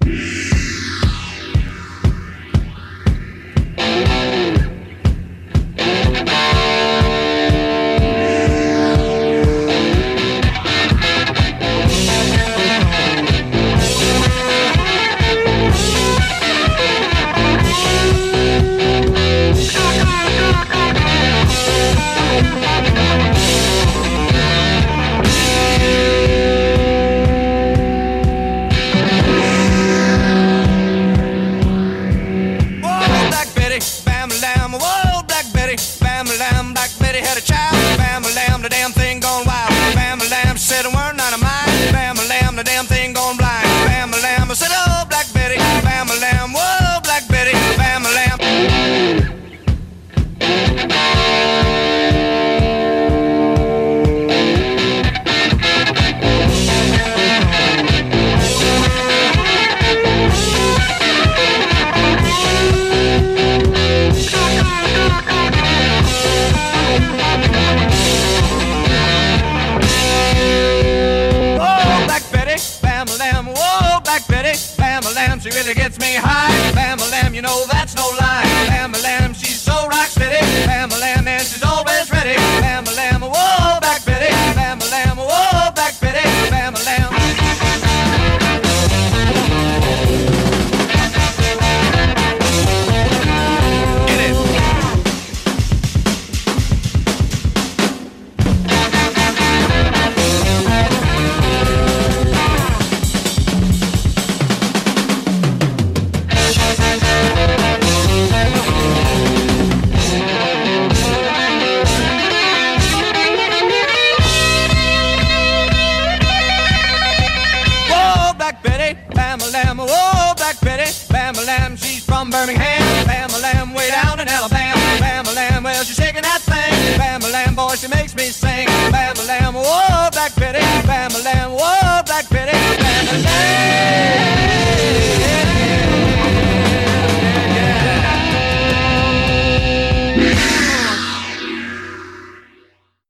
Peace. She really gets me high. Bam, bam, you know that's no lie. Bam, from Birmingham.